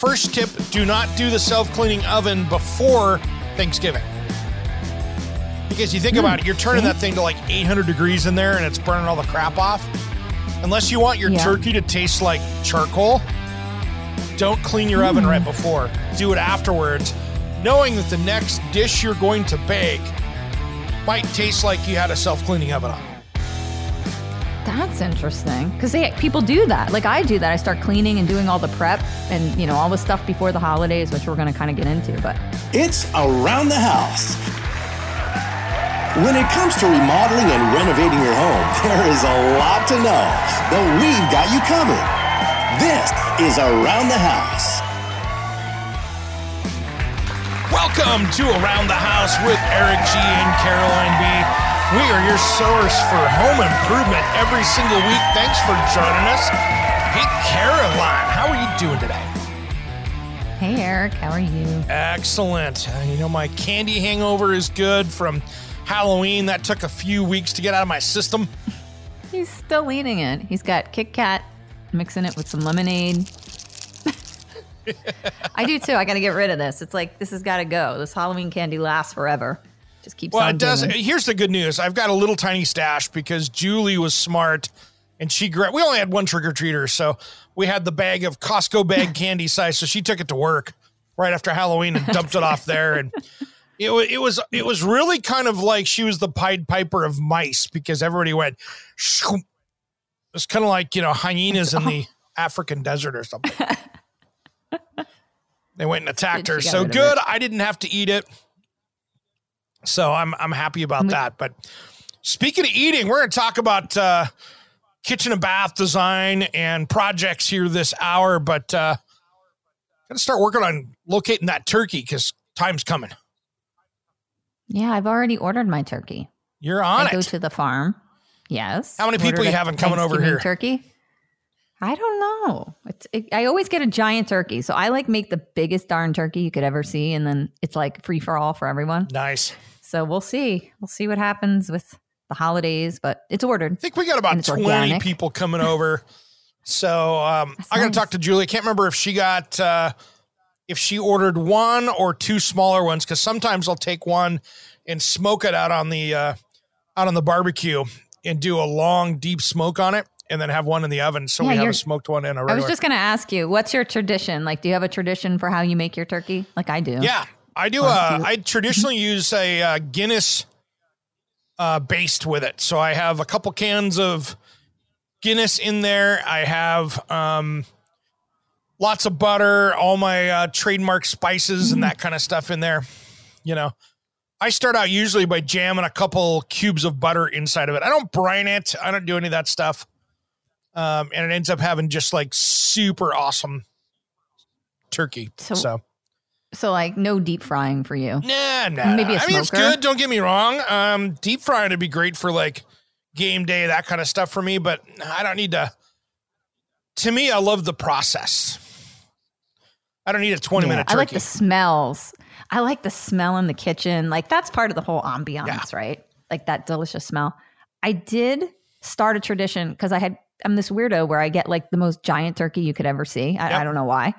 first tip do not do the self cleaning oven before Thanksgiving. Because you think Hmm. about it, you're turning that thing to like 800 degrees in there and it's burning all the crap off. Unless you want your Yeah. turkey to taste like charcoal, don't clean your oven Hmm. right before. Do it afterwards, knowing that the next dish you're going to bake might taste like you had a self cleaning oven on. That's interesting because people do that. Like I do that. I start cleaning and doing all the prep and you know all the stuff before the holidays, which we're going to kind of get into. But It's Around the House. When it comes to remodeling and renovating your home, there is a lot to know, but we've got you covered. This is Around the House. Welcome to Around the House with Eric G and Caroline B. We are your source for home improvement every single week. Thanks for joining us. Hey, Caroline, how are you doing today? hey, Eric, how are you? Excellent. Uh, you know, my candy hangover is good from Halloween. That took a few weeks to get out of my system. He's still eating it. He's got Kit Kat, mixing it with some lemonade. I do too. I got to get rid of this. It's like this has got to go. This Halloween candy lasts forever. Just keeps Well, it does. giving. Here's the good news. I've got a little tiny stash because Julie was smart and she we only had one trick or treater, so we had the bag of Costco bag candy size. So she took it to work right after Halloween and dumped it off there, and it it was it was really kind of like she was the Pied Piper of mice because everybody went. "Shoom." It's kind of like you know hyenas in the African desert or something. they went and attacked her. So good. it. I didn't have to eat it. So I'm I'm happy about We- that. But speaking of eating, we're going to talk about uh, kitchen and bath design and projects here this hour. But uh, got to start working on locating that turkey because time's coming. yeah, I've already ordered my turkey. You're on I go to the farm. Yes. How many people you having coming over here? Turkey. I don't know. It's, it, I always get a giant turkey, so I like make the biggest darn turkey you could ever see, and then it's like free for all for everyone. nice. So we'll see. We'll see what happens with the holidays, but it's ordered. I think we got about 20 organic. people coming over. So um, I got to nice. talk to Julie. I can't remember if she got uh, if she ordered one or two smaller ones because sometimes I'll take one and smoke it out on the uh, out on the barbecue and do a long deep smoke on it, and then have one in the oven. So Yeah, we have a smoked one and a regular. I was just going to ask you, what's your tradition? Like, do you have a tradition for how you make your turkey? Like I do. Yeah, I do. Uh, I traditionally use a uh, Guinness uh, based with it. So I have a couple cans of Guinness in there. I have um, lots of butter, all my uh, trademark spices and that kind of stuff in there. You know, I start out usually by jamming a couple cubes of butter inside of it. I don't brine it. I don't do any of that stuff. Um, and it ends up having just like super awesome turkey. So- so So like no deep frying for you. Nah, nah. Maybe a I mean, it's good. Don't get me wrong. Um, deep frying would be great for like game day, that kind of stuff for me. But I don't need to. To me, I love the process. I don't need a twenty Yeah, minute I like the smells. I like the smell in the kitchen. Like that's part of the whole ambiance, Yeah. right? Like that delicious smell. I did start a tradition because I had I'm this weirdo where I get like the most giant turkey you could ever see. I, Yep. I don't know why.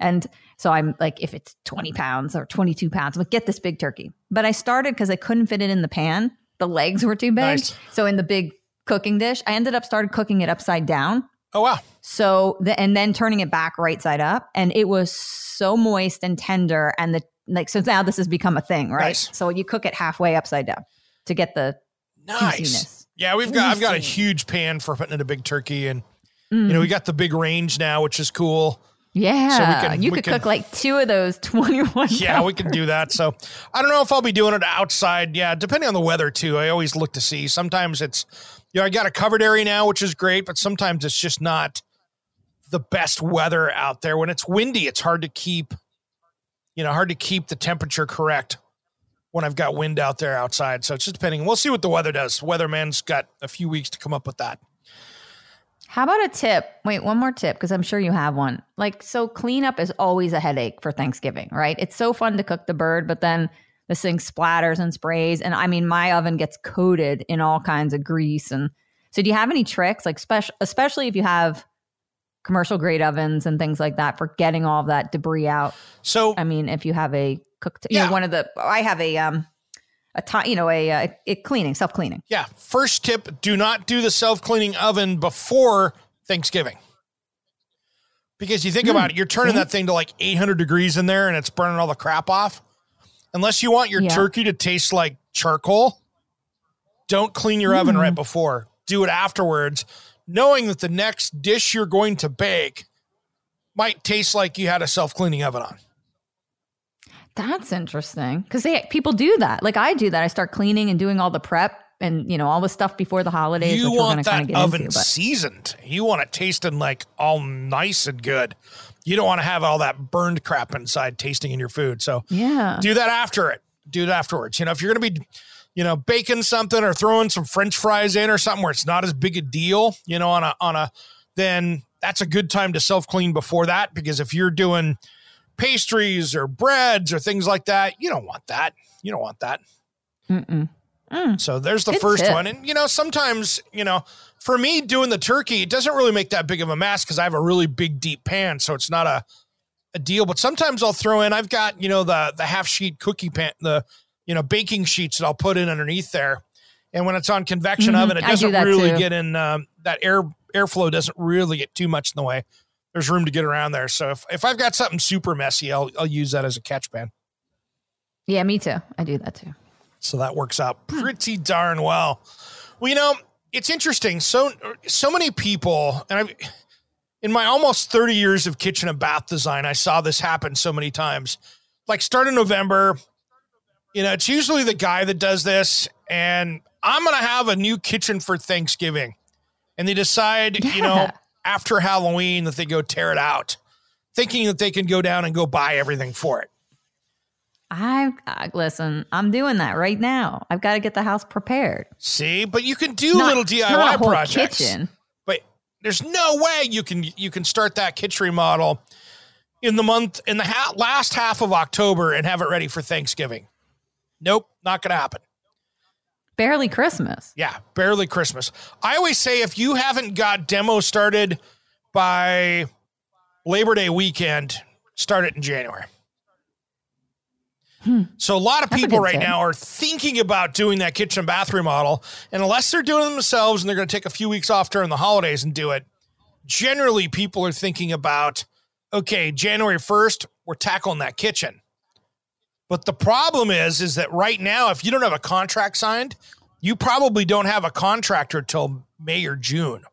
And so I'm like, if it's 20 pounds or 22 pounds, I'm like, get this big turkey. But I started because I couldn't fit it in the pan. The legs were too big. Nice. So in the big cooking dish, I ended up started cooking it upside down. oh wow, So the and then turning it back right side up, and it was so moist and tender, and the like. So now this has become a thing, right? Nice. So you cook it halfway upside down to get the nice. juiciness. Yeah, we've got. I've got a huge pan for putting in a big turkey, and Mm. you know we got the big range now, which is cool. Yeah, can- you we could can- cook like two of those 21. Yeah, we can do that. So I don't know if I'll be doing it outside. Yeah, depending on the weather too. I always look to see. Sometimes it's, you know, I got a covered area now, which is great, but sometimes it's just not the best weather out there. When it's windy, it's hard to keep, you know, hard to keep the temperature correct when I've got wind out there outside. So it's just depending. We'll see what the weather does. Weatherman's got a few weeks to come up with that. How about a tip? Wait, one more tip because I'm sure you have one. Like, so cleanup is always a headache for Thanksgiving, right? It's so fun to cook the bird, but then this thing splatters and sprays. And I mean, my oven gets coated in all kinds of grease. And so, do you have any tricks, like, special, especially if you have commercial grade ovens and things like that, for getting all of that debris out? So I mean, if you have a cooked, you Yeah. know, one of the, I have a, um, a you know, a, uh a cleaning, self cleaning. Yeah. First tip do not do the self cleaning oven before Thanksgiving. Because you think about it, you're turning see? that thing to like 800 degrees in there and it's burning all the crap off. Unless you want your Yeah. turkey to taste like charcoal, don't clean your oven Mm. right before. Do it afterwards, knowing that the next dish you're going to bake might taste like you had a self cleaning oven on. That's interesting because they people do that. Like I do that. I start cleaning and doing all the prep and you know all the stuff before the holidays. you we're want gonna that oven into, seasoned. You want it tasting like all nice and good. You don't want to have all that burned crap inside tasting in your food. So yeah, do that after it. Do it afterwards. You know, if you're going to be, you know, baking something or throwing some French fries in or something where it's not as big a deal, you know, on a on a, then that's a good time to self clean before that because if you're doing pastries or breads or things like that, you don't want that. You don't want that. Mm-mm. So there's the Good first tip. one. And, you know, sometimes, you know, for me doing the turkey, it doesn't really make that big of a mess because I have a really big, deep pan. So it's not a, a deal. But sometimes I'll throw in, I've got, you know, the, the half sheet cookie pan, the, you know, baking sheets that I'll put in underneath there. And when it's on convection Mhm. oven, it doesn't that really too. get in, um, that air airflow doesn't really get too much in the way. There's room to get around there. So if, if I've got something super messy, I'll, I'll use that as a catch pan. yeah, me too. I do that too. So that works out pretty darn well. Well, you know, it's interesting. So so many people, and I, in my almost thirty years of kitchen and bath design, I saw this happen so many times. Like start in November, you know, it's usually the guy that does this, and I'm gonna have a new kitchen for Thanksgiving, and they decide, you know, Yeah. After Halloween that they go tear it out, thinking that they can go down and go buy everything for it. I uh, listen. I'm doing that right now. I've got to get the house prepared. See, but you can do Not- little DIY not a whole projects. kitchen. But there's no way you can you can start that kitchen remodel in the month in the ha- last half of October and have it ready for Thanksgiving. Nope, not going to happen. Barely Christmas. Yeah, barely Christmas. I always say if you haven't got demo started by Labor Day weekend, start it in January. So a lot of Hmm. That's people right tip. now are thinking about doing that kitchen bathroom bath remodel, and unless they're doing it themselves and they're going to take a few weeks off during the holidays and do it, generally people are thinking about, okay, January first, we're tackling that kitchen. But the problem is, is that right now, if you don't have a contract signed, you probably don't have a contractor till May or June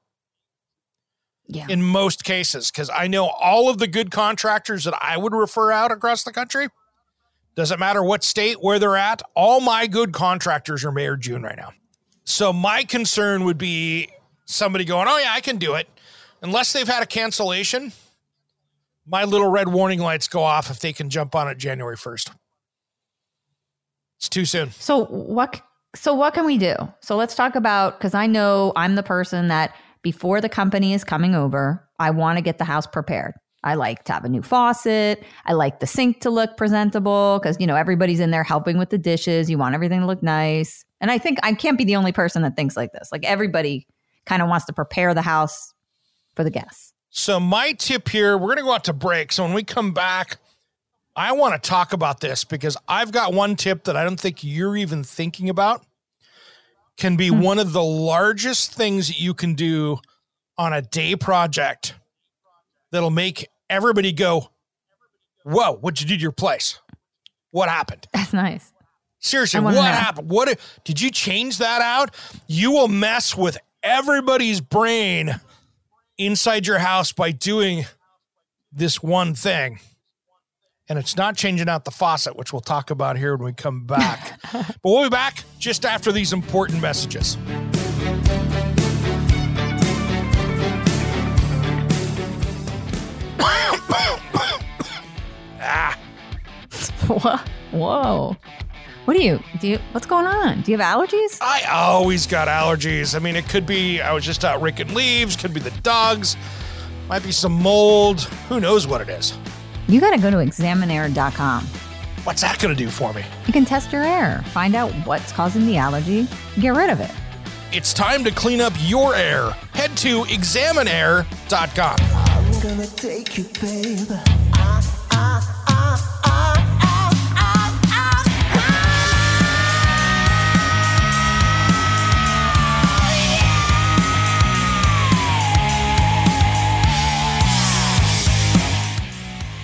Yeah. in most cases. Because I know all of the good contractors that I would refer out across the country. Doesn't matter what state, where they're at. All my good contractors are May or June right now. So my concern would be somebody going, "Oh yeah, I can do it," unless they've had a cancellation. My little red warning lights go off if they can jump on it January first. It's too soon. So what? So what can we do? So let's talk about because I know I'm the person that before the company is coming over, I want to get the house prepared. I like to have a new faucet. I like the sink to look presentable because you know everybody's in there helping with the dishes. You want everything to look nice. And I think I can't be the only person that thinks like this. Like everybody kind of wants to prepare the house for the guests. So my tip here, we're going to go out to break. So when we come back, I want to talk about this because I've got one tip that I don't think you're even thinking about. Can be hmm. one of the largest things that you can do on a day project that'll make everybody go, "Whoa, what'd you do to your place? What happened?" That's nice. Seriously, what know. happened? What did you change that out? You will mess with everybody's brain inside your house by doing this one thing. And it's not changing out the faucet, which we'll talk about here when we come back. but we'll be back just after these important messages. ah, Whoa. What do you do? You, what's going on? Do you have allergies? I always got allergies. I mean, it could be I was just out raking leaves, could be the dogs, might be some mold. Who knows what it is? You got to go to examinair.com. What's that going to do for me? You can test your air, find out what's causing the allergy, get rid of it. It's time to clean up your air. Head to examinair.com. I'm gonna take you, baby. Ah, ah, ah,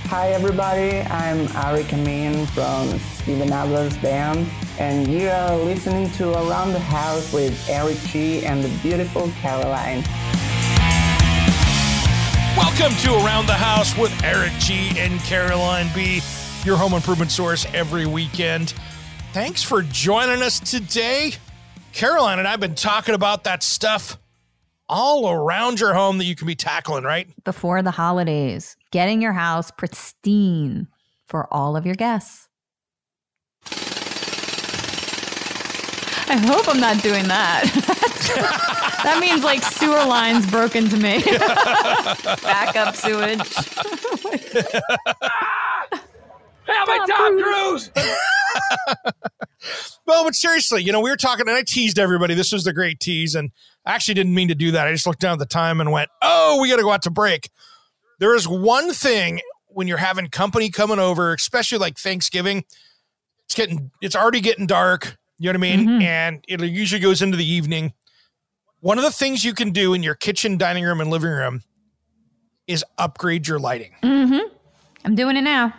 Hi everybody, I'm Ari Amin from Steven Adler's band, and you are listening to Around the House with Eric G and the beautiful Caroline. Welcome to Around the House with Eric G and Caroline B, your home improvement source every weekend. Thanks for joining us today. Caroline and I have been talking about that stuff all around your home that you can be tackling, right? Before the holidays, getting your house pristine for all of your guests. I hope I'm not doing that. that means like sewer lines broken to me. Backup sewage. Tom Cruise. Well, but seriously, you know, we were talking and I teased everybody. This was the great tease. And I actually didn't mean to do that. I just looked down at the time and went, oh, we got to go out to break. There is one thing when you're having company coming over, especially like Thanksgiving, it's getting, it's already getting dark. You know what I mean? And it usually goes into the evening. One of the things you can do in your kitchen, dining room, and living room is upgrade your lighting. Mm-hmm. I'm doing it now.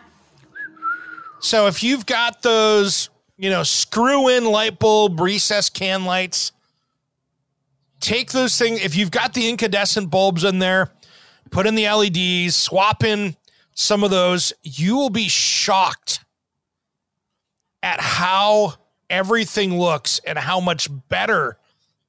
So if you've got those, you know, screw in light bulb recess can lights, take those things. If you've got the incandescent bulbs in there, put in the LEDs, swap in some of those, you will be shocked at how everything looks and how much better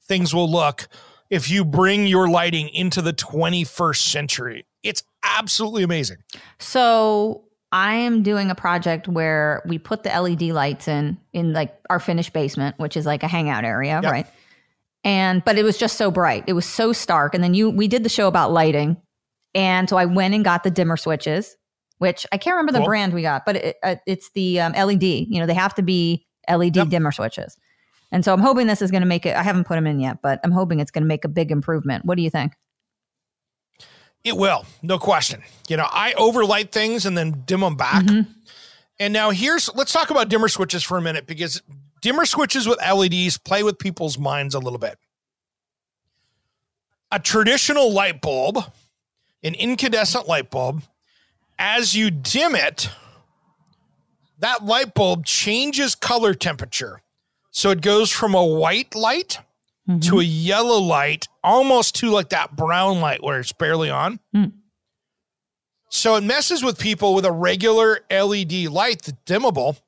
things will look if you bring your lighting into the 21st century. It's absolutely amazing. So I am doing a project where we put the LED lights in in like our finished basement, which is like a hangout area, Yep. right? And but it was just so bright. It was so stark. And then you we did the show about lighting. And so I went and got the dimmer switches, which I can't remember the Cool. brand we got, but it, uh, it's the um, LED. You know, they have to be LED Yep. dimmer switches. And so I'm hoping this is going to make it. I haven't put them in yet, but I'm hoping it's going to make a big improvement. What do you think? It will, no question. You know, I overlight things and then dim them back. Mm-hmm. And now here's let's talk about dimmer switches for a minute because dimmer switches with LEDs play with people's minds a little bit. A traditional light bulb, an incandescent light bulb, as you dim it, that light bulb changes color temperature. So it goes from a white light to a yellow light, almost to like that brown light where it's barely on. Mm. So it messes with people with a regular LED light, the dimmable,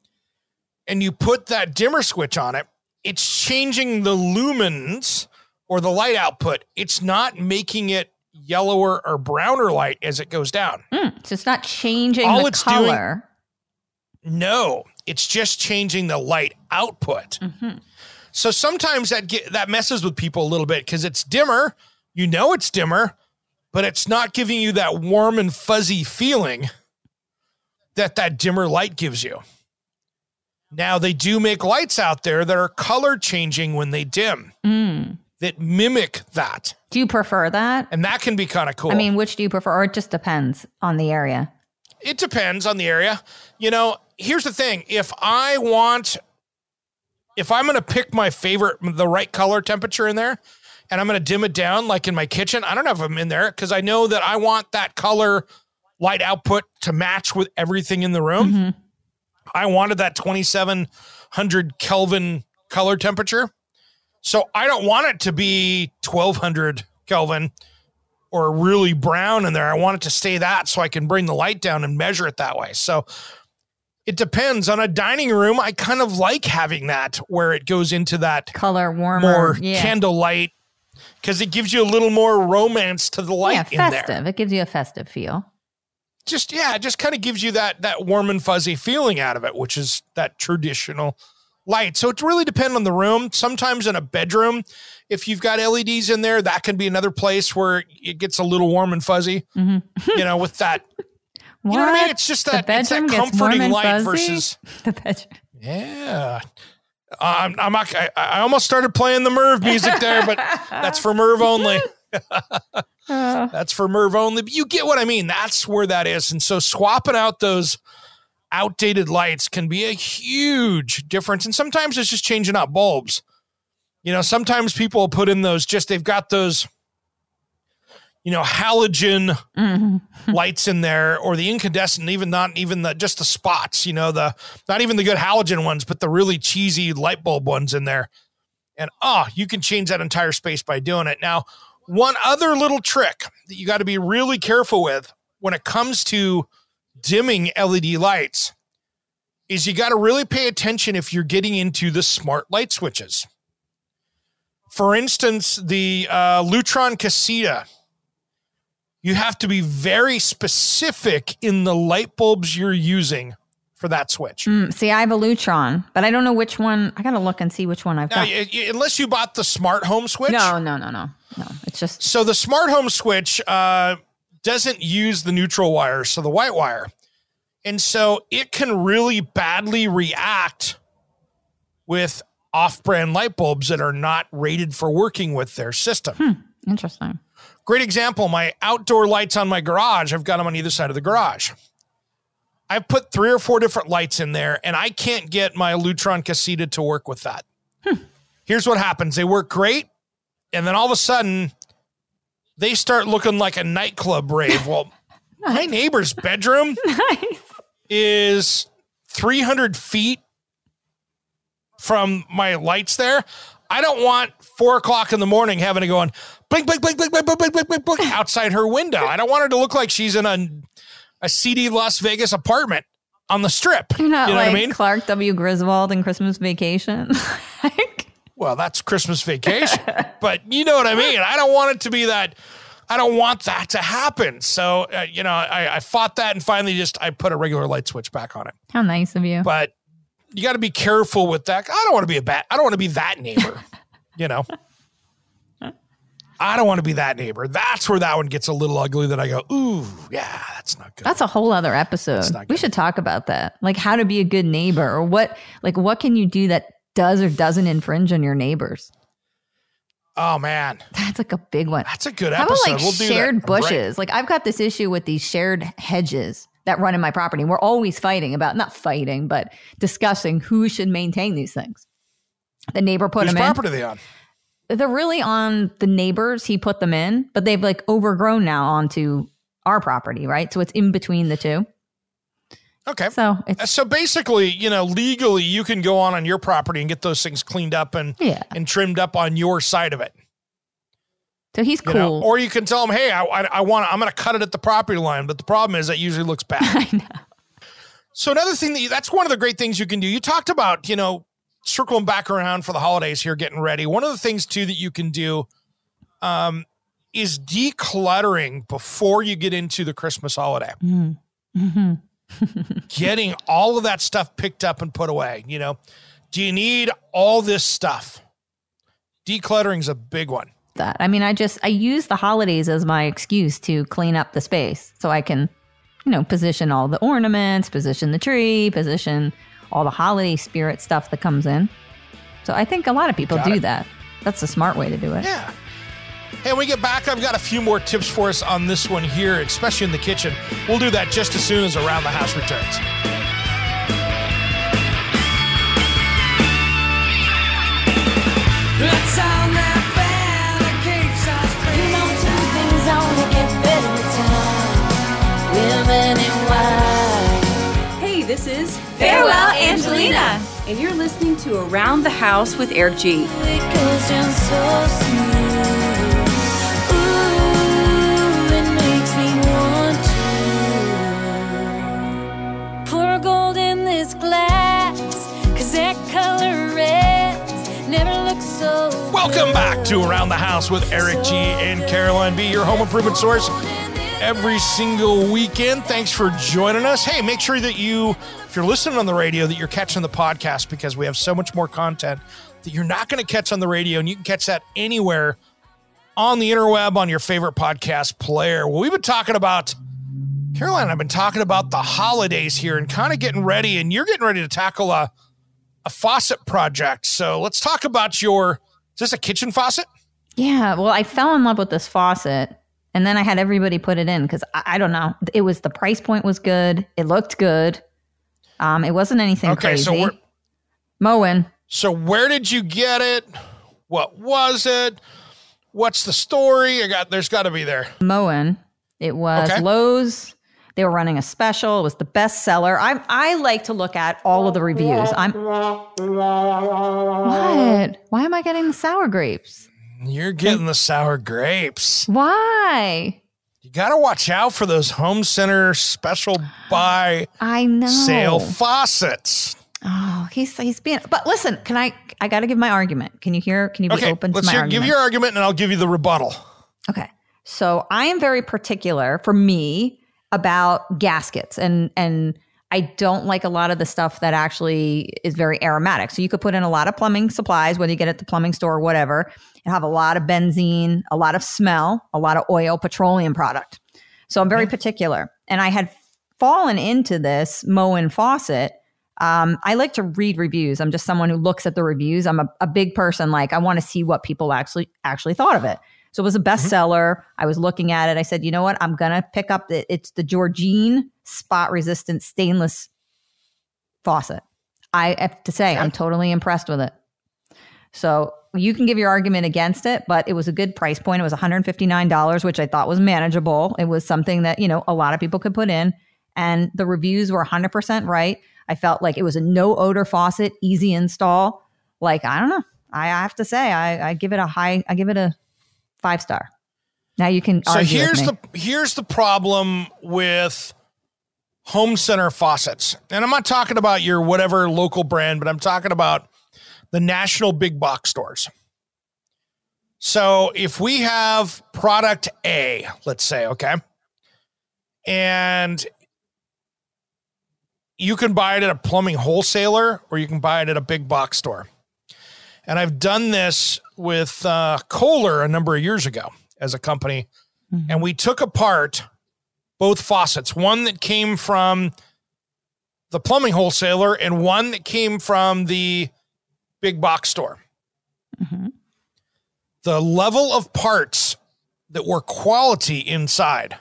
and you put that dimmer switch on it. It's changing the lumens or the light output. It's not making it yellower or browner light as it goes down. Mm, so it's not changing All the it's doing- No, it's just changing the light output. So sometimes that get, that messes with people a little bit because it's dimmer. You know it's dimmer, but it's not giving you that warm and fuzzy feeling that that dimmer light gives you. Now they do make lights out there that are color changing when they dim Mm. that mimic that, Do you prefer that? and that can be kind of cool. I mean, which do you prefer? Or it just depends on the area. it depends on the area. You know, here's the thing: if I want, if I'm going to pick my favorite, the right color temperature in there, and I'm going to dim it down, like in my kitchen, I don't have them in there because I know that I want that color light output to match with everything in the room. Mm-hmm. I wanted that 2700 Kelvin color temperature. So I don't want it to be 1200 Kelvin or really brown in there. I want it to stay that so I can bring the light down and measure it that way. So it depends. On a dining room, I kind of like having that where it goes into that Color warmer. more yeah. candlelight because it gives you a little more romance to the light yeah, in there. festive. It gives you a festive feel. Just yeah, it just kind of gives you that that warm and fuzzy feeling out of it, which is that traditional light. So it really depends on the room. Sometimes in a bedroom, if you've got LEDs in there, that can be another place where it gets a little warm and fuzzy. Mhm. You know, with that. You know what I mean? It's just that, it's that bedroom gets warm comforting light versus the bedroom. yeah. Uh, I'm, I'm not, I, I almost started playing the Merv music there, but that's for Merv only. Uh, That's for Merv only. But you get what I mean. That's where that is. And so swapping out those outdated lights can be a huge difference. And sometimes it's just changing out bulbs. You know, sometimes people put in those just, they've got those, you know, halogen mhm. lights in there or the incandescent, even not even the, just the spots, you know, the, not even the good halogen ones, but the really cheesy light bulb ones in there. And oh, you can change that entire space by doing it. Now, one other little trick that you got to be really careful with when it comes to dimming LED lights is you got to really pay attention if you're getting into the smart light switches. For instance, the uh, Lutron Caséta, you have to be very specific in the light bulbs you're using for that switch. Mm, see, I have a Lutron, but I don't know which one. I got to look and see which one I've Now, got. y- y- unless you bought the smart home switch. no, no, no, no, no. It's just So the smart home switch uh, doesn't use the neutral wire, so the white wire. And so it can really badly react with off brand light bulbs that are not rated for working with their system. interesting. Great example my outdoor lights on my garage, I've got them on either side of the garage. I've put three or four different lights in there, and I can't get my Lutron Caséta to work with that. Hmm. Here's what happens they work great, and then all of a sudden, they start looking like a nightclub rave. Well, my neighbor's bedroom Nice. is 300 feet from my lights there. I don't want four o'clock in the morning having to go on blink, blink, blink, blink, blink, blink, blink, blink, blink, outside her window. I don't want her to look like she's in a, a seedy Las Vegas apartment on the strip. You're not you know like what I mean? Clark W. Griswold in Christmas Vacation. like, Well, that's Christmas vacation, but you know what I mean. I don't want it to be that. I don't want that to happen. So, uh, you know, I, I fought that and finally just I put a regular light switch back on it. how nice of you. but you got to be careful with that. I don't want to be a bad. I don't want to be that neighbor. you know, I don't want to be that neighbor. That's where that one gets a little ugly. That I go, ooh, yeah, that's not good. That's a whole other episode. We should talk about that. Like how to be a good neighbor or what like what can you do that does or doesn't infringe on your neighbors? oh man, That's like a big one. that's a good How about like we'll shared that. Right. bushes? Like I've got this issue with these shared hedges that run in my property. We're always fighting about not fighting, but discussing who should maintain these things. The neighbor put Whose them in. property are they on? They're really on the neighbors. He put them in, but they've like overgrown now onto our property, right? So it's in between the two. Okay. So it's uh, So basically, you know, legally, you can go on on your property and get those things cleaned up and yeah. and trimmed up on your side of it. So he's You cool. know, or you can tell him, hey, I, I, I want, I'm going to cut it at the property line, but the problem is that usually looks bad. I know. So another thing that you, that's one of the great things you can do. You talked about, you know, circling back around for the holidays here, getting ready. One of the things too that you can do um, is decluttering before you get into the Christmas holiday. Mhm. Mhm. Getting all of that stuff picked up and put away. You know, do you need all this stuff? Decluttering is a big one. that. I mean, I just I use the holidays as my excuse to clean up the space so I can, you know, position all the ornaments, position the tree, position all the holiday spirit stuff that comes in. So I think a lot of people Got do it. that. That's a smart way to do it. Yeah. Hey, when we get back, I've got a few more tips for us on this one here, especially in the kitchen. We'll do that just as soon as Around the House returns. You know two things only get better with time. Women in white. Hey, this is Farewell, Angelina. And you're listening to Around the House with Eric G. Welcome back to Around the House with Eric G. and Caroline B., your home improvement source every single weekend. Thanks for joining us. Hey, make sure that you, if you're listening on the radio, that you're catching the podcast because we have so much more content that you're not going to catch on the radio, and you can catch that anywhere on the interweb on your favorite podcast player. Well, we've been talking about Caroline. I've been talking about the holidays here and kind of getting ready, and you're getting ready to tackle a a faucet project. So let's talk about your. Is this a kitchen faucet? Yeah, well, I fell in love with this faucet and then I had everybody put it in because I, I, don't know. It was the price point was good. It looked good. Um, it wasn't anything okay, crazy. So we're, Moen. So where did you get it? What was it? What's the story? I got there's got to be there. Moen. It was Okay. Lowe's. They were running a special. It was the best seller. I I like to look at all of the reviews. I'm what? Why am I getting the sour grapes? You're getting the sour grapes. Why? You got to watch out for those home center special buy I know. sale faucets. Oh, he's he's being. But listen, can I? I got to give my argument. Can you hear? Can you be Okay, open to let's my hear, argument? give your argument and I'll give you the rebuttal. Okay. So I am very particular for me about gaskets and and I don't like a lot of the stuff that actually is very aromatic. So you could put in a lot of plumbing supplies, whether you get it at the plumbing store or whatever, and have a lot of benzene, a lot of smell, a lot of oil, petroleum product. So I'm very particular. And I had fallen into this Moen faucet. Um, I like to read reviews. I'm just someone who looks at the reviews. I'm a, a big person. Like I want to see what people actually actually thought of it. So it was a mm-hmm. bestseller. I was looking at it. I said, you know what? I'm gonna pick up the. It's the Georgene spot resistant stainless faucet. I have to say, I'm totally impressed with it. So you can give your argument against it, but it was a good price point. It was $159, which I thought was manageable. It was something that, you know, a lot of people could put in. And the reviews were 100% right. I felt like it was a no odor faucet, easy install. Like, I don't know. I have to say, I, I give it a high, I give it a five star. Now you can So here's the here's the problem with home center faucets. And I'm not talking about your whatever local brand, but I'm talking about the national big box stores. So if we have product A, let's say, okay, and you can buy it at a plumbing wholesaler or you can buy it at a big box store. And I've done this with uh, Kohler a number of years ago as a company. And we took apart both faucets one that came from the plumbing wholesaler and one that came from the big box store. The level of parts that were quality inside.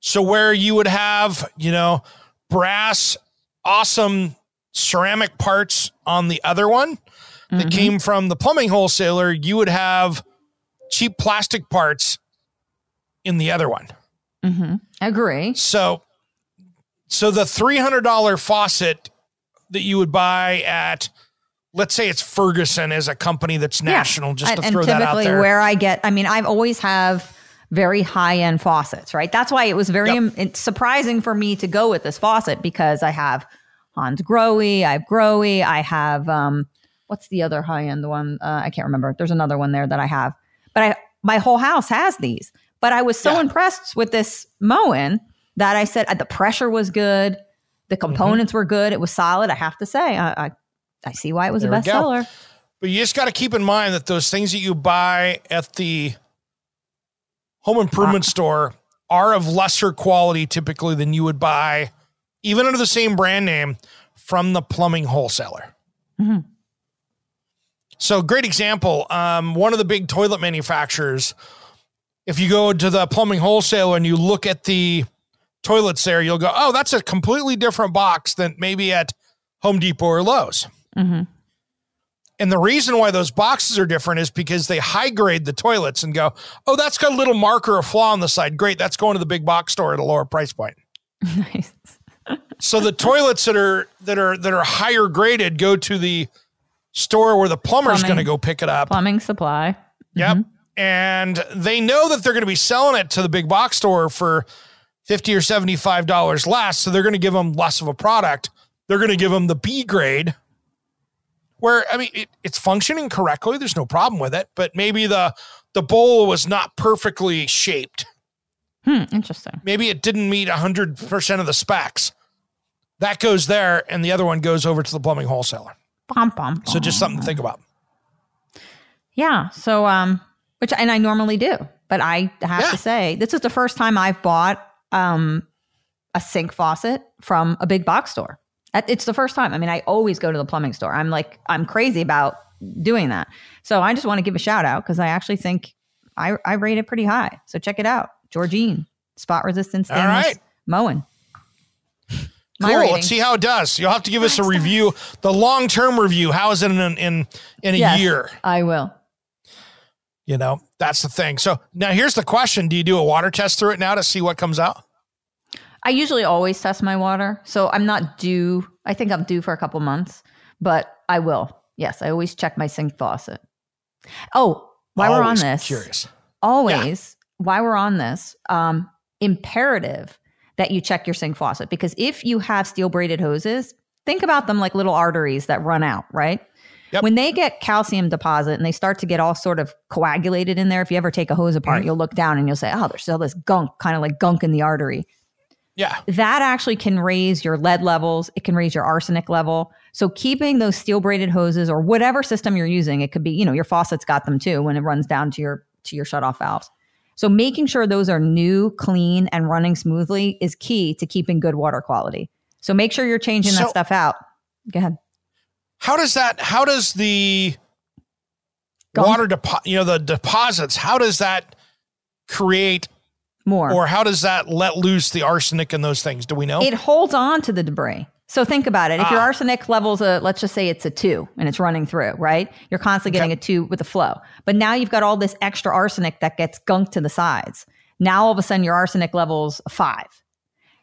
So, where you would have, you know, brass, awesome ceramic parts on the other one that came from the plumbing wholesaler, you would have cheap plastic parts in the other one. Agree. So, so the three hundred dollar faucet that you would buy at, let's say it's Ferguson as a company that's national, just and, to and throw that out typically there. where I get, I mean, I've always have very high end faucets, right? That's why it was very Yep. surprising for me to go with this faucet because I have Hans Grohe, I have Grohe, I have um, what's the other high end one? Uh, I can't remember. There's another one there that I have, but I my whole house has these. But I was so Yeah. impressed with this Moen that I said uh, the pressure was good, the Mm-hmm. components were good, it was solid. I have to say, I I, I see why it was There a bestseller. but you just got to keep in mind that those things that you buy at the home improvement store are of lesser quality typically than you would buy, even under the same brand name, from the plumbing wholesaler. So, great example. Um, one of the big toilet manufacturers, if you go to the plumbing wholesale and you look at the toilets there, you'll go, oh, that's a completely different box than maybe at Home Depot or Lowe's. And the reason why those boxes are different is because they high grade the toilets and go, oh, that's got a little marker or flaw on the side. Great, that's going to the big box store at a lower price point. nice. So the toilets that are that are that are higher graded go to the store where the plumber's going to go pick it up. Plumbing supply. Yep. And they know that they're going to be selling it to the big box store for 50 or 75 dollars less, so they're going to give them less of a product. They're going to give them the B grade where I mean it, it's functioning correctly. There's no problem with it, but maybe the the bowl was not perfectly shaped. Hmm, interesting. Maybe it didn't meet hundred percent of the specs. That goes there, and the other one goes over to the plumbing wholesaler. So just something to think about. Yeah. So, um, which and I normally do, but I have Yeah. to say this is the first time I've bought um a sink faucet from a big box store. It's the first time. I mean, I always go to the plumbing store. I'm like, I'm crazy about doing that. So I just want to give a shout out because I actually think I, I rate it pretty high. So check it out. Georgene, spot resistant stainless right. Moen. Cool. Let's see how it does. You'll have to give us a review, the long term review. How is it in in in a Yes, year? I will. You know, that's the thing. So now here's the question: Do you do a water test through it now to see what comes out? I usually always test my water. So I'm not due. I think I'm due for a couple months, but I will. Yes, I always check my sink faucet. Oh, while we're on this, curious. always while we're on this, um, imperative that you check your sink faucet because if you have steel braided hoses, think about them like little arteries that run out, right? Yep. When they get calcium deposit and they start to get all sort of coagulated in there, if you ever take a hose apart, Mm-hmm. you'll look down and you'll say, "Oh, there's still this gunk, kind of like gunk in the artery." Yeah. that actually can raise your lead levels. It can raise your arsenic level. So keeping those steel braided hoses or whatever system you're using, it could be, you know, your faucet's got them too when it runs down to your to your shut off valves. So making sure those are new, clean, and running smoothly is key to keeping good water quality. So make sure you're changing So- that stuff out. Go ahead. How does that? How does the water depo- You know, the deposits. How does that create, More. or how does that let loose the arsenic and those things? Do we know? it holds on to the debris. So think about it. If your Ah. arsenic levels, a, let's just say it's a two and it's running through, right? You're constantly getting Okay. a two with the flow. But now you've got all this extra arsenic that gets gunked to the sides. Now all of a sudden your arsenic level's a five.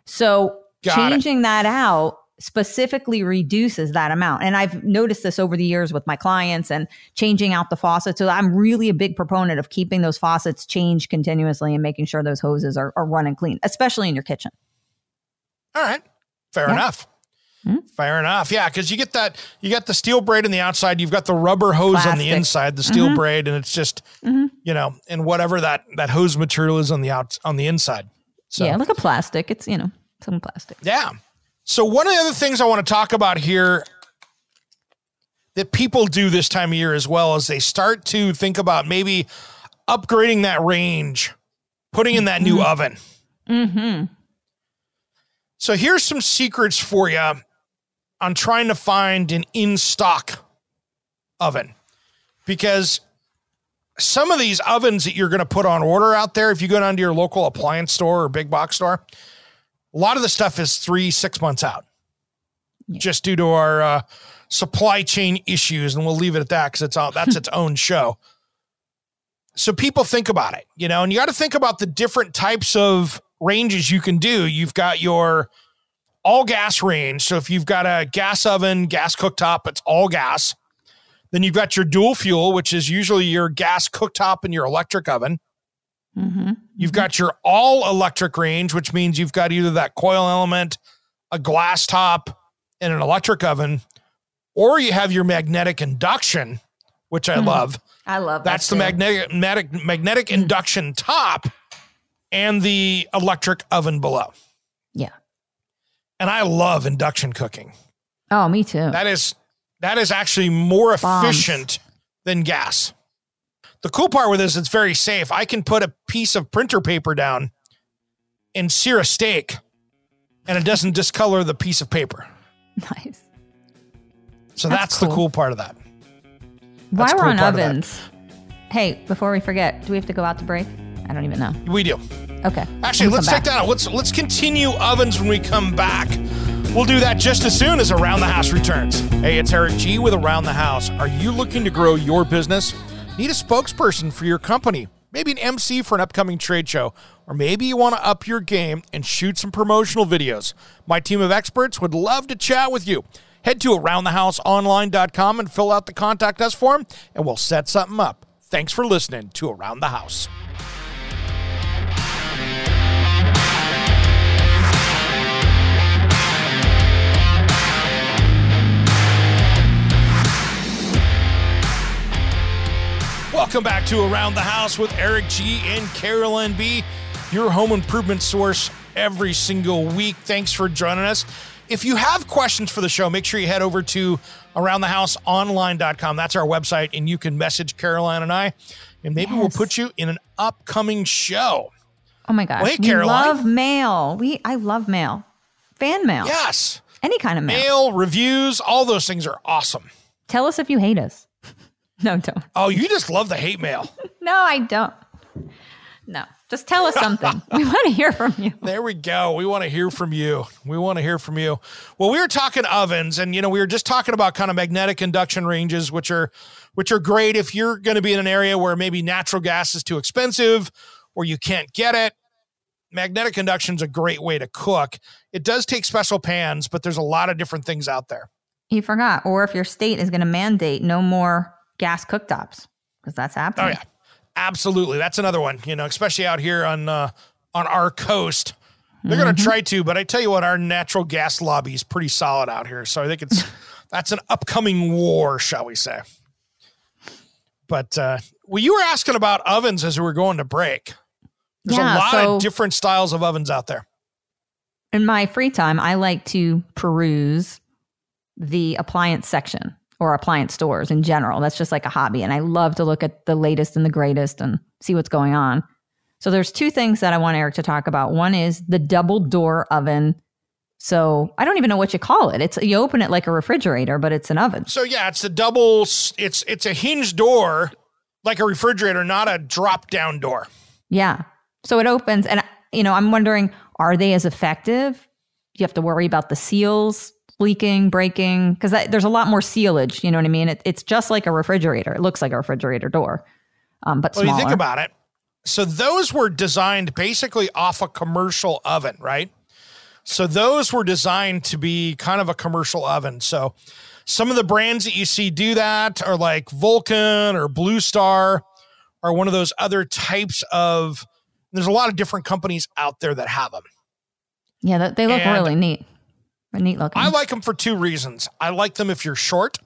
So Got it. changing that out specifically reduces that amount. And I've noticed this over the years with my clients and changing out the faucets. So I'm really a big proponent of keeping those faucets changed continuously and making sure those hoses are, are running clean, especially in your kitchen. All right. Fair Yeah. enough. Hmm? Fair enough. Yeah, because you get that you got the steel braid on the outside, you've got the rubber hose on the inside, the steel Mhm. braid, and it's just Mhm. you know, and whatever that that hose material is on the out on the inside. So Yeah, like a plastic. It's, you know, some plastic. yeah. So one of the other things I want to talk about here that people do this time of year as well is they start to think about maybe upgrading that range, putting in that new oven. Mm-hmm. So here's some secrets for you on trying to find an in stock oven because some of these ovens that you're going to put on order out there, if you go down to your local appliance store or big box store, a lot of the stuff is three, six months out just due to our uh, supply chain issues. And we'll leave it at that because it's all, that's its own show. So people think about it, you know, and you got to think about the different types of ranges you can do. You've got your all gas range. So if you've got a gas oven, gas cooktop, it's all gas. Then you've got your dual fuel, which is usually your gas cooktop and your electric oven. Mm-hmm. You've mm-hmm. got your all electric range, which means you've got either that coil element, a glass top, and an electric oven, or you have your magnetic induction, which I hmm. love. I love that. That's the that too. magnetic magnetic, magnetic induction top and the electric oven below. Yeah. And I love induction cooking. Oh, me too. That is that is actually more Bombs. efficient than gas. The cool part with this, it's very safe. I can put a piece of printer paper down and sear a steak, and it doesn't discolor the piece of paper. nice. So That's that's, the cool. cool part of that. The we're cool on part of that. ovens, hey, before we forget, do we have to go out to break? I don't even know. We do. Okay. Actually, let's take that out. Let's let's continue ovens when we come back. We'll do that just as soon as Around the House returns. Hey, it's Eric G with Around the House. Are you looking to grow your business? Need a spokesperson for your company? Maybe an MC for an upcoming trade show, or maybe you want to up your game and shoot some promotional videos. My team of experts would love to chat with you. Head to aroundthehouseonline.com and fill out the contact us form, and we'll set something up. Thanks for listening to Around the House. Welcome back to Around the House with Eric G and Carolyn B, your home improvement source every single week. Thanks for joining us. If you have questions for the show, make sure you head over to aroundthehouseonline.com. That's our website, and you can message Caroline and I, and maybe we'll put you in an upcoming show. Oh my gosh. Well, hey, we Caroline. love mail. We I love mail. Fan mail. Yes. Any kind of mail. Mail, reviews, all those things are awesome. Tell us if you hate us. no, don't. Oh, you just love the hate mail. No, I don't. No. Just tell us something. we want to hear from you. There we go. We want to hear from you. We want to hear from you. Well, we were talking ovens and you know, we were just talking about kind of magnetic induction ranges which are which are great if you're going to be in an area where maybe natural gas is too expensive or you can't get it. Magnetic induction is a great way to cook. It does take special pans, but there's a lot of different things out there. You forgot. Or if your state is going to mandate no more gas cooktops, because that's happening. Oh yeah. Absolutely. That's another one, you know, especially out here on uh on our coast. They're going to try to, but I tell you what, our natural gas lobby is pretty solid out here. So I think it's that's an upcoming war, shall we say. But uh well, you were asking about ovens as we were going to break. There's a lot so- of different styles of ovens out there. In my free time, I like to peruse the appliance section or appliance stores in general. That's just like a hobby. And I love to look at the latest and the greatest and see what's going on. So there's two things that I want Eric to talk about. One is the double door oven. So I don't even know what you call it. It's you open it like a refrigerator, but it's an oven. So yeah, it's a double it's it's a hinge door like a refrigerator, not a drop down door. Yeah. So it opens, and you know, I'm wondering, are they as effective? Do You have to worry about the seals leaking, breaking, because there's a lot more sealage. You know what I mean? It, it's just like a refrigerator. It looks like a refrigerator door, um, but Well, smaller. you think about it. So those were designed basically off a commercial oven, right? So those were designed to be kind of a commercial oven. So some of the brands that you see do that are like Vulcan or Blue Star or one of those other types of there's a lot of different companies out there that have them. yeah, they look And- really neat. They're neat looking. I like them for two reasons. I like them if you're short.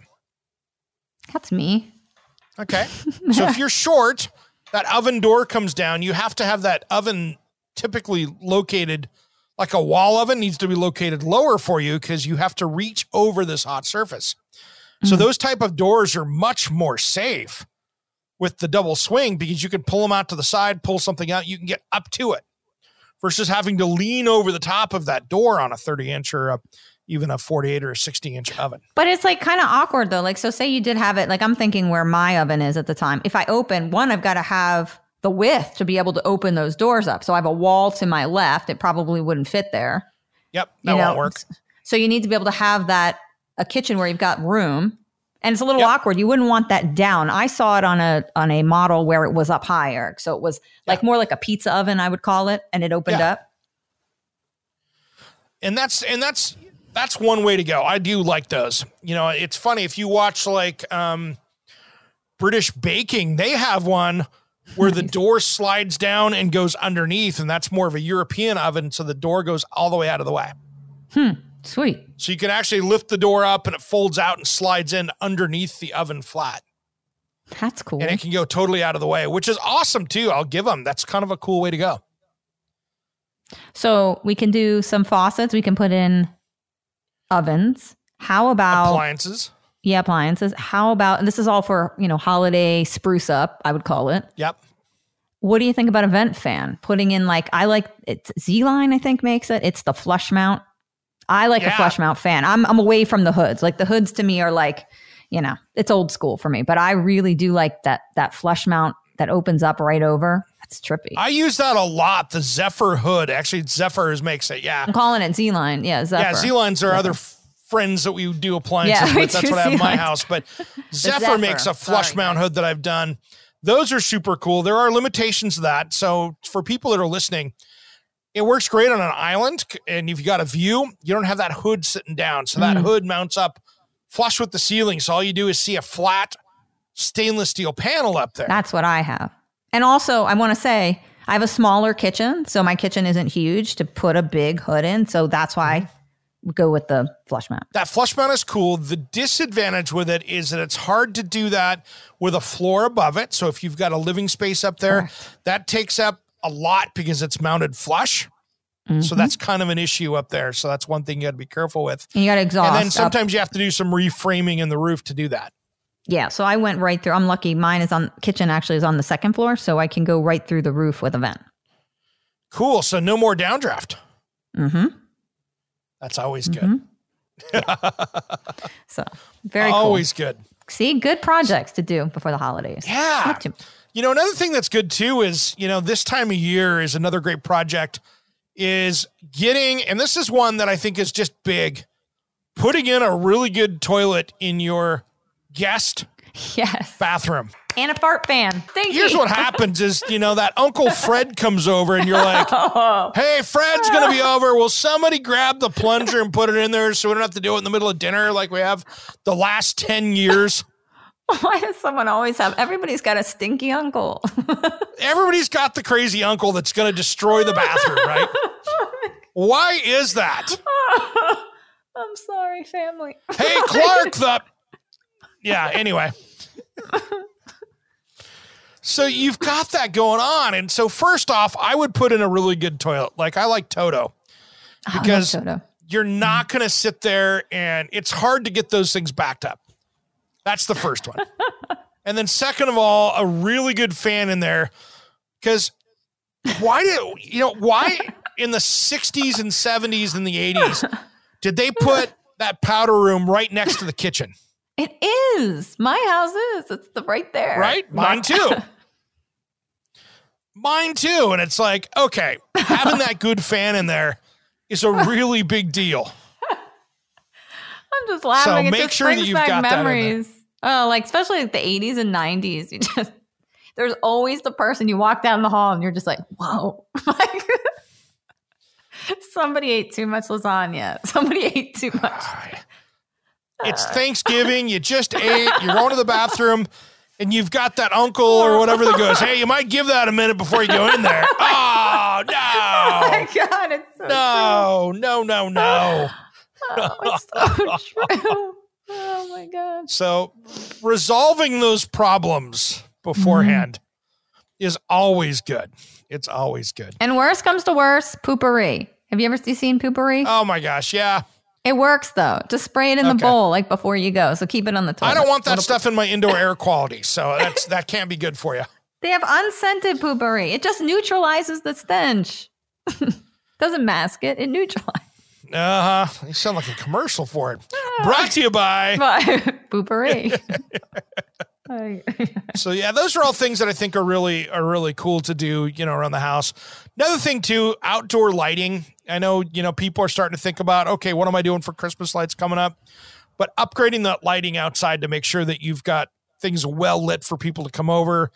That's me. Okay. So if you're short, that oven door comes down. You have to have that oven typically located like a wall oven needs to be located lower for you because you have to reach over this hot surface. So mm. those type of doors are much more safe with the double swing because you can pull them out to the side, pull something out, you can get up to it versus having to lean over the top of that door on a 30 inch or a, even a 48 or a 60 inch oven. But it's like kind of awkward though. Like, so say you did have it, like I'm thinking where my oven is at the time. If I open one, I've got to have the width to be able to open those doors up. So I have a wall to my left. It probably wouldn't fit there. Yep, that you know, won't work. So you need to be able to have that a kitchen where you've got room. And it's a little Yep. awkward. You wouldn't want that down. I saw it on a on a model where it was up higher, So it was like more like a pizza oven, I would call it, and it opened Yeah. up. and that's and that's that's one way to go. I do like those. You know, it's funny if you watch like um British baking, they have one where the door slides down and goes underneath, and that's more of a European oven, so the door goes all the way out of the way. Sweet. So you can actually lift the door up and it folds out and slides in underneath the oven flat. That's cool. And it can go totally out of the way, which is awesome too. I'll give them. That's kind of a cool way to go. So we can do some faucets. We can put in ovens. How about Appliances. yeah appliances? How about and this is all for you know holiday spruce up? I would call it. Yep. What do you think about a vent fan? Putting in like I like it's ZLINE I think makes it. It's the flush mount. I like a Yeah. flush mount fan. I'm I'm away from the hoods. Like the hoods to me are like, you know, it's old school for me. But I really do like that that flush mount that opens up right over. That's trippy. I use that a lot. The Zephyr hood. Actually, Zephyrs makes it. Yeah. I'm calling it ZLINE. Yeah, Zephyr. Yeah, ZLINEs are other f- friends that we do appliances Yeah, with. That's what I have in my house. But Zephyr, Zephyr. makes a flush Sorry, mount guys. hood that I've done. Those are super cool. There are limitations to that. So for people that are listening, it works great on an island. And if you got a view, you don't have that hood sitting down. So Mm. that hood mounts up flush with the ceiling. So all you do is see a flat stainless steel panel up there. That's what I have. And also, I want to say I have a smaller kitchen, so my kitchen isn't huge to put a big hood in. So that's why go with the flush mount. That flush mount is cool. The disadvantage with it is that it's hard to do that with a floor above it. So if you've got a living space up there, Correct. that takes up a lot because it's mounted flush. Mm-hmm. So that's kind of an issue up there. So that's one thing you got to be careful with. And you got to exhaust. and then up. sometimes you have to do some reframing in the roof to do that. yeah. So I went right through. I'm lucky. Mine is on kitchen. Actually, is on the second floor, so I can go right through the roof with a vent. Cool. So no more downdraft. Mm-hmm. That's always good. So very always good. See, good projects to do before the holidays. Yeah. You know, another thing that's good too is, you know, this time of year is another great project is getting, and this is one that I think is just big, putting in a really good toilet in your guest Yes. bathroom. And a fart fan. Thank you. Here's you. what happens is, you know, that Uncle Fred comes over and you're like, Oh. hey, Fred's going to be over. Will somebody grab the plunger and put it in there so we don't have to do it in the middle of dinner like we have the last 10 years? Why does someone always have? Everybody's got a stinky uncle. Everybody's got the crazy uncle that's going to destroy the bathroom, right? Why is that? I'm sorry, family. Hey, Clark, the. Yeah, anyway. So you've got that going on. And so, first off, I would put in a really good toilet. Like, I like Toto because Toto. you're not mm. going to sit there and it's hard to get those things backed up. That's the first one. and then, second of all, a really good fan in there because why did, you know, why in the 60s and 70s and the 80s did they put that powder room right next to the kitchen? It is. My house is. It's the right there. Right? Mine too. Mine too. And it's like, okay, having that good fan in there is a really big deal. I'm just laughing. it make sure that you've got that memories. Oh, like especially like the 80s and 90s. You just there's always the person you walk down the hall and you're just like, whoa. Like somebody ate too much lasagna. Somebody ate too much. It's Thanksgiving. You just ate. You're going to the bathroom, and you've got that uncle or whatever that goes, "Hey, you might give that a minute before you go in there." Oh no! Oh my god, it's so no, no, no, no. Oh, it's so true. Oh my god. So, resolving those problems beforehand mm-hmm. is always good. It's always good. And worst comes to worst, Poo-Pourri. Have you ever seen Poo-Pourri? Oh my gosh, yeah. it works though. Just spray it in the Okay. bowl like before you go. So keep it on the toilet. I don't want that Little- stuff in my indoor air quality, so that's that can't be good for you. They have unscented Poo-Pourri. It just neutralizes the stench. Doesn't mask it. It neutralizes. Uh huh. You sound like a commercial for it. Brought to you by. Poo-Pourri. So yeah, those are all things that I think are really are really cool to do, you know, around the house. Another thing too, outdoor lighting. I know, you know, people are starting to think about, okay, what am I doing for Christmas lights coming up? But upgrading that lighting outside to make sure that you've got things well lit for people to come over,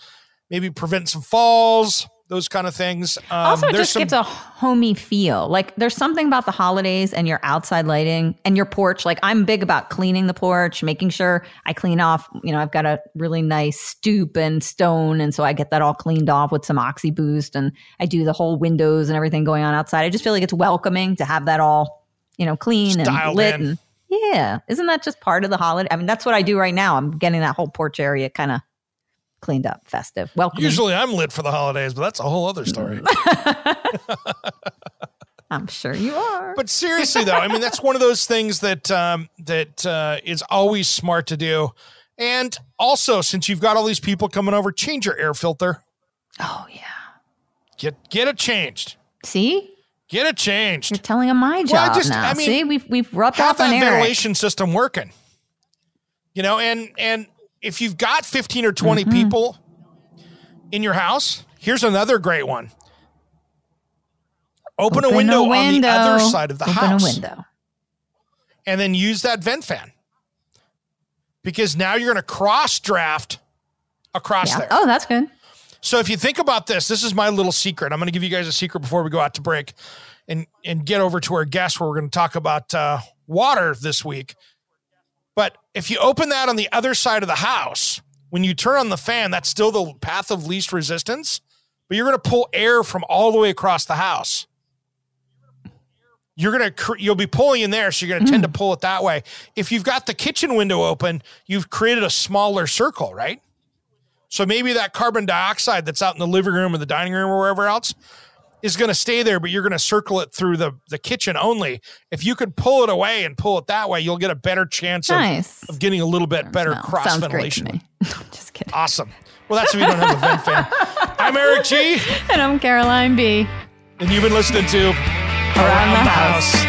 maybe prevent some falls, those kind of things. Um, also, it just gives a homey feel. Like there's something about the holidays and your outside lighting and your porch. Like I'm big about cleaning the porch, making sure I clean off. You know, I've got a really nice stoop and stone, and so I get that all cleaned off with some Oxy Boost, and I do the whole windows and everything going on outside. I just feel like it's welcoming to have that all, you know, clean and lit. in. And yeah, isn't that just part of the holiday? I mean, that's what I do right now. I'm getting that whole porch area kind of cleaned up, festive, welcoming. usually I'm lit for the holidays, but that's a whole other story. I'm sure you are. But seriously, though, I mean, that's one of those things that um, that uh, is always smart to do. And also, since you've got all these people coming over, change your air filter. oh yeah. Get get it changed. See, Get it changed. You're telling him my job Well, I just- now. I mean, See, we've we've rubbed off on that Eric. ventilation system working. You know, and and if you've got 15 or 20 Mm-hmm. people in your house, here's another great one. Open, a window, on the other side of the Open house. a window. and then use that vent fan. Because now you're going to cross draft across Yeah. there. Oh, that's good. So if you think about this, this is my little secret. I'm going to give you guys a secret before we go out to break and and get over to our guest where we're going to talk about uh, water this week. But if you open that on the other side of the house, when you turn on the fan, that's still the path of least resistance, but you're going to pull air from all the way across the house. you're gonna cr- you'll be pulling in there, so you're gonna tend to mm. pull it that way. If you've got the kitchen window open, you've created a smaller circle, right? So maybe that carbon dioxide that's out in the living room or the dining room or wherever else is going to stay there, but you're going to circle it through the, the kitchen only. If you could pull it away and pull it that way, you'll get a better chance of, Nice. of getting a little bit better cross Sounds great to ventilation. me. Just kidding. Awesome. Well, that's if you don't have a vent fan. I'm Eric G, And I'm Caroline B. and you've been listening to Around the House.